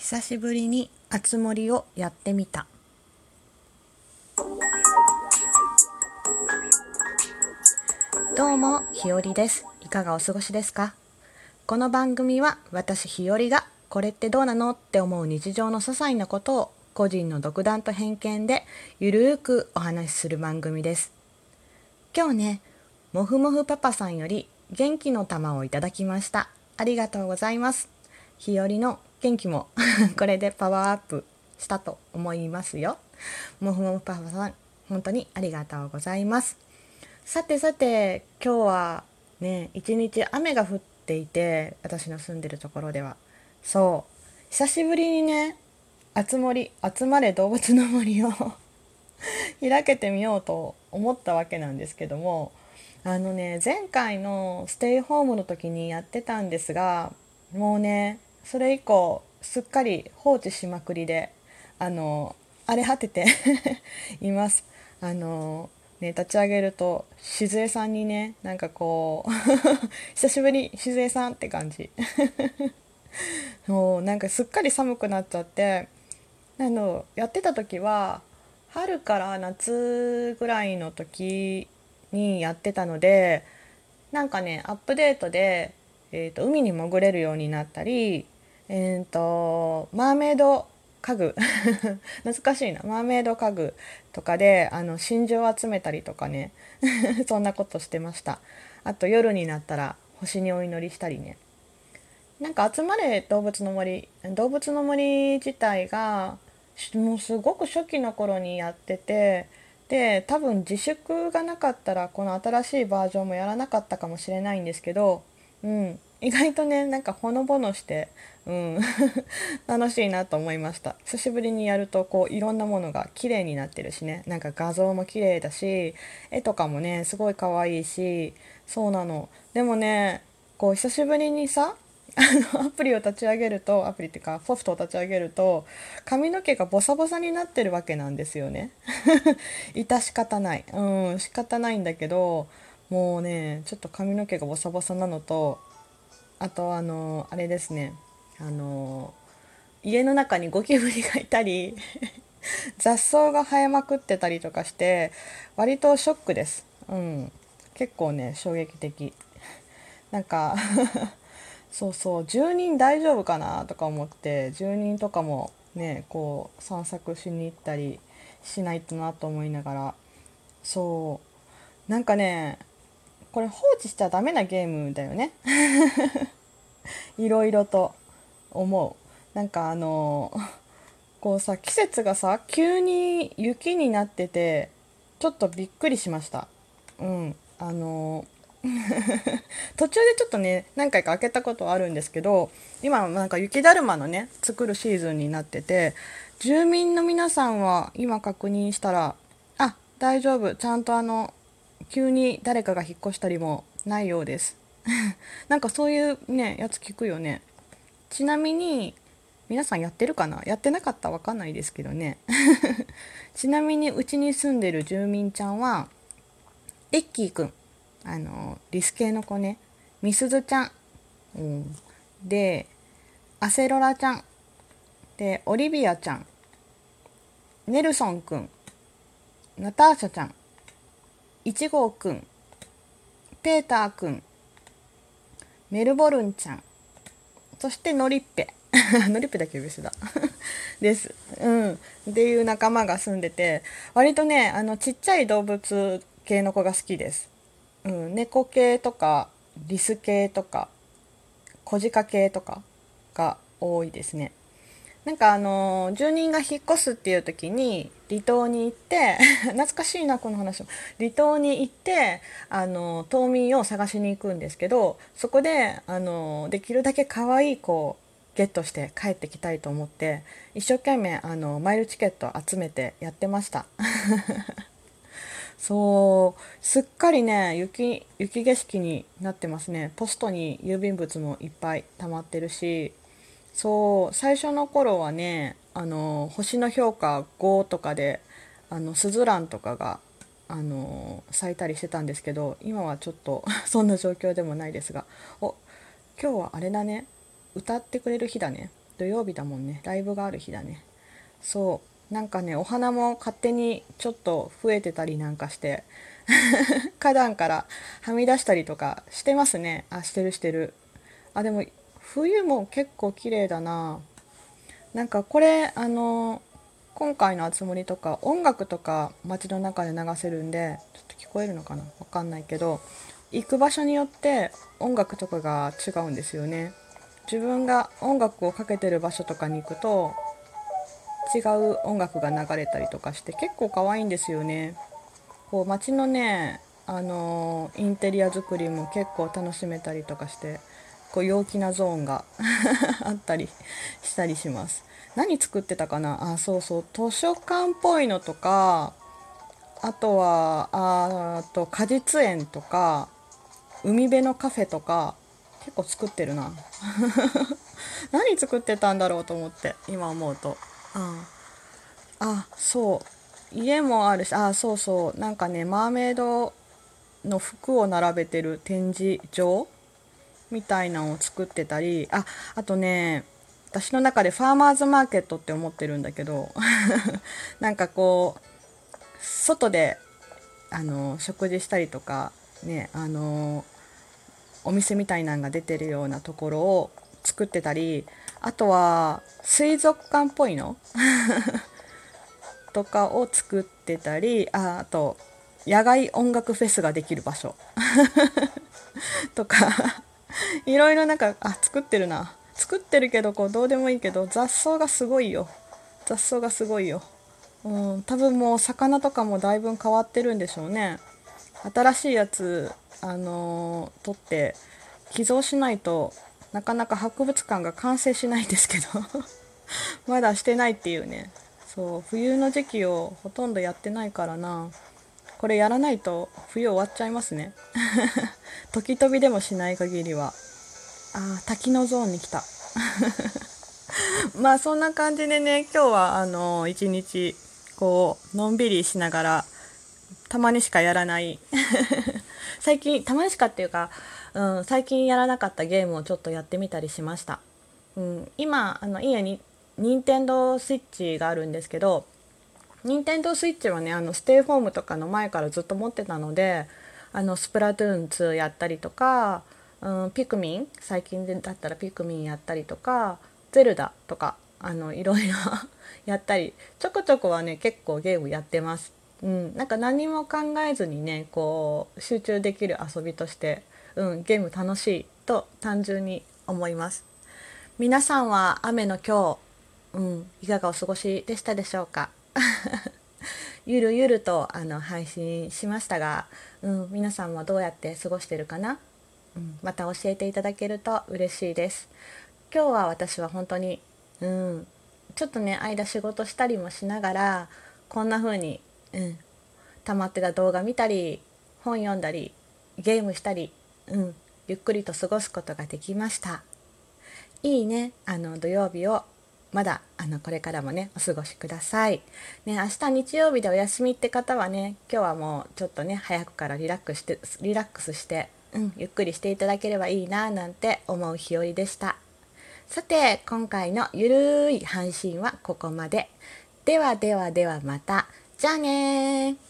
久しぶりにあつ森をやってみた。どうもひよりです。いかがお過ごしですか？この番組は私ひよりがこれってどうなのって思う日常の些細なことを個人の独断と偏見でゆるーくお話しする番組です。今日ねもふもふパパさんより元気の玉をいただきました。ありがとうございます。日和の元気も これでパワーアップしたと思いますよ。もふもふパパさん本当にありがとうございます。さてさて今日はね一日雨が降っていて私の住んでるところでは。そう。久しぶりにね集まり集まれ動物の森を 開けてみようと思ったわけなんですけども。あのね前回のステイホームの時にやってたんですがもうねそれ以降すっかり放置しまくりであの荒れ果てて います。あのね立ち上げると静江さんにねなんかこう 久しぶり静江さんって感じ。もうなんかすっかり寒くなっちゃってあのやってた時は春から夏ぐらいの時にやってたのでなんかねアップデートで、えーと、海に潜れるようになったり、えーと、マーメイド家具。懐かしいな。マーメイド家具とかであの真珠を集めたりとかね。そんなことしてました。あと夜になったら星にお祈りしたりね。なんか集まれ動物の森。動物の森自体がもうすごく初期の頃にやっててで多分自粛がなかったらこの新しいバージョンもやらなかったかもしれないんですけど、うん、意外とねなんかほのぼのして、うん、楽しいなと思いました。久しぶりにやるとこういろんなものが綺麗になってるしね。なんか画像も綺麗だし絵とかもねすごい可愛いしそうなの。でもねこう久しぶりにさあのアプリを立ち上げるとアプリっていうかソフトを立ち上げると髪の毛がボサボサになってるわけなんですよね。致し方ない。うん仕方ないんだけどもうねちょっと髪の毛がボサボサなのとあとあのあれですね。あの家の中にゴキブリがいたり 雑草が生えまくってたりとかして割とショックです。うん。結構ね衝撃的。なんか そうそう。住人大丈夫かなとか思って住人とかもねこう散策しに行ったりしないとなと思いながら。そう。なんかねこれ放置しちゃダメなゲームだよね。いろいろと思う。なんかあのこうさ季節がさ急に雪になっててちょっとびっくりしました。うん。あの 途中でちょっとね何回か開けたことはあるんですけど今なんか雪だるまのね作るシーズンになってて住民の皆さんは今確認したらあ大丈夫。ちゃんとあの急に誰かが引っ越したりもないようです。なんかそういうねやつ聞くよね。ちなみに皆さんやってるかな？やってなかったわかんないですけどね。ちなみにうちに住んでる住民ちゃんはエッキーくん。あのリス系の子ね。みすずちゃん、うん、でアセロラちゃん。でオリビアちゃん。ネルソンくん。ナターシャちゃん。1号くんペーターくんメルボルンちゃんそしてノリッペ ノリッペだけ別だ です。うん。っていう仲間が住んでて、割とね、あの、ちっちゃい動物系の子が好きです。うん、猫系とかリス系とか小鹿系とかが多いですね。なんかあの住人が引っ越すっていう時に離島に行って 懐かしいなこの話も離島に行ってあの島民を探しに行くんですけどそこであのできるだけ可愛い子をゲットして帰ってきたいと思って一生懸命あのマイルチケット集めてやってました。そうすっかりね雪雪景色になってますねポストに郵便物もいっぱい溜まってるしそう最初の頃はねあの星の評価5とかであのスズランとかがあの咲いたりしてたんですけど今はちょっと そんな状況でもないですがお今日はあれだね。歌ってくれる日だね。土曜日だもんね。ライブがある日だね。そう。なんかねお花も勝手にちょっと増えてたりなんかして 花壇からはみ出したりとかしてますね。あしてるしてる。あでも冬も結構綺麗だな。なんかこれあの今回の「あつ森」とか音楽とか街の中で流せるんでちょっと聞こえるのかな？わかんないけど行く場所によって音楽とかが違うんですよね。自分が音楽をかけてる場所とかに行くと違う音楽が流れたりとかして結構可愛いんですよね。こう街のねあのインテリア作りも結構楽しめたりとかしてこう陽気なゾーンが あったりしたりします。何作ってたかな？あそうそう。図書館っぽいのとかあとはあと果実園とか海辺のカフェとか結構作ってるな。何作ってたんだろうと思って今思うと。ああそう。家もあるしあそうそう。なんかねマーメイドの服を並べてる展示場みたいなのを作ってたりああとね私の中でファーマーズマーケットって思ってるんだけど なんかこう外であの食事したりとかねあのお店みたいなんが出てるようなところを作ってたりあとは水族館っぽいの？とかを作ってたりああと野外音楽フェスができる場所。とか いろいろなんかあ作ってるな。作ってるけどこうどうでもいいけど雑草がすごいよ。雑草がすごいよ。うん多分もう魚とかもだいぶ変わってるんでしょうね。新しいやつあのー、取って寄贈しないとなかなか博物館が完成しないんですけど。まだしてないっていうね。そう冬の時期をほとんどやってないからな。これやらないと冬終わっちゃいますね。時飛びでもしない限りは。あ滝のゾーンに来た。まあそんな感じでね今日はあの一日こうのんびりしながらたまにしかやらない。最近たまにしかっていうか、うん、最近やらなかったゲームをちょっとやってみたりしました、うん、今あの家に任天堂スイッチがあるんですけど任天堂スイッチはねあのステイホームとかの前からずっと持ってたのであのスプラトゥーン2やったりとか、うん、ピクミン最近だったらピクミンやったりとかゼルダとかあのいろいろ やったりちょこちょこはね結構ゲームやってます。うん、なんか何も考えずにねこう集中できる遊びとして、うん、ゲーム楽しいと単純に思います皆さんは雨の今日、うん、いかがお過ごしでしたでしょうか？ゆるゆるとあの配信しましたが、うん、皆さんはどうやって過ごしてるかな、うん、また教えていただけると嬉しいです。今日は私は本当に、うん、ちょっとね間仕事したりもしながらこんな風にうん、溜まってた動画見たり本読んだりゲームしたり、うん、ゆっくりと過ごすことができました。いいねあの土曜日を。まだあのこれからもねお過ごしください。ね明日日曜日でお休みって方はね今日はもうちょっとね早くからリラックスしてリラックスして、うん、ゆっくりしていただければいいななんて思う日和でした。さて今回のゆるい配信はここまで。ではではではまた。じゃあね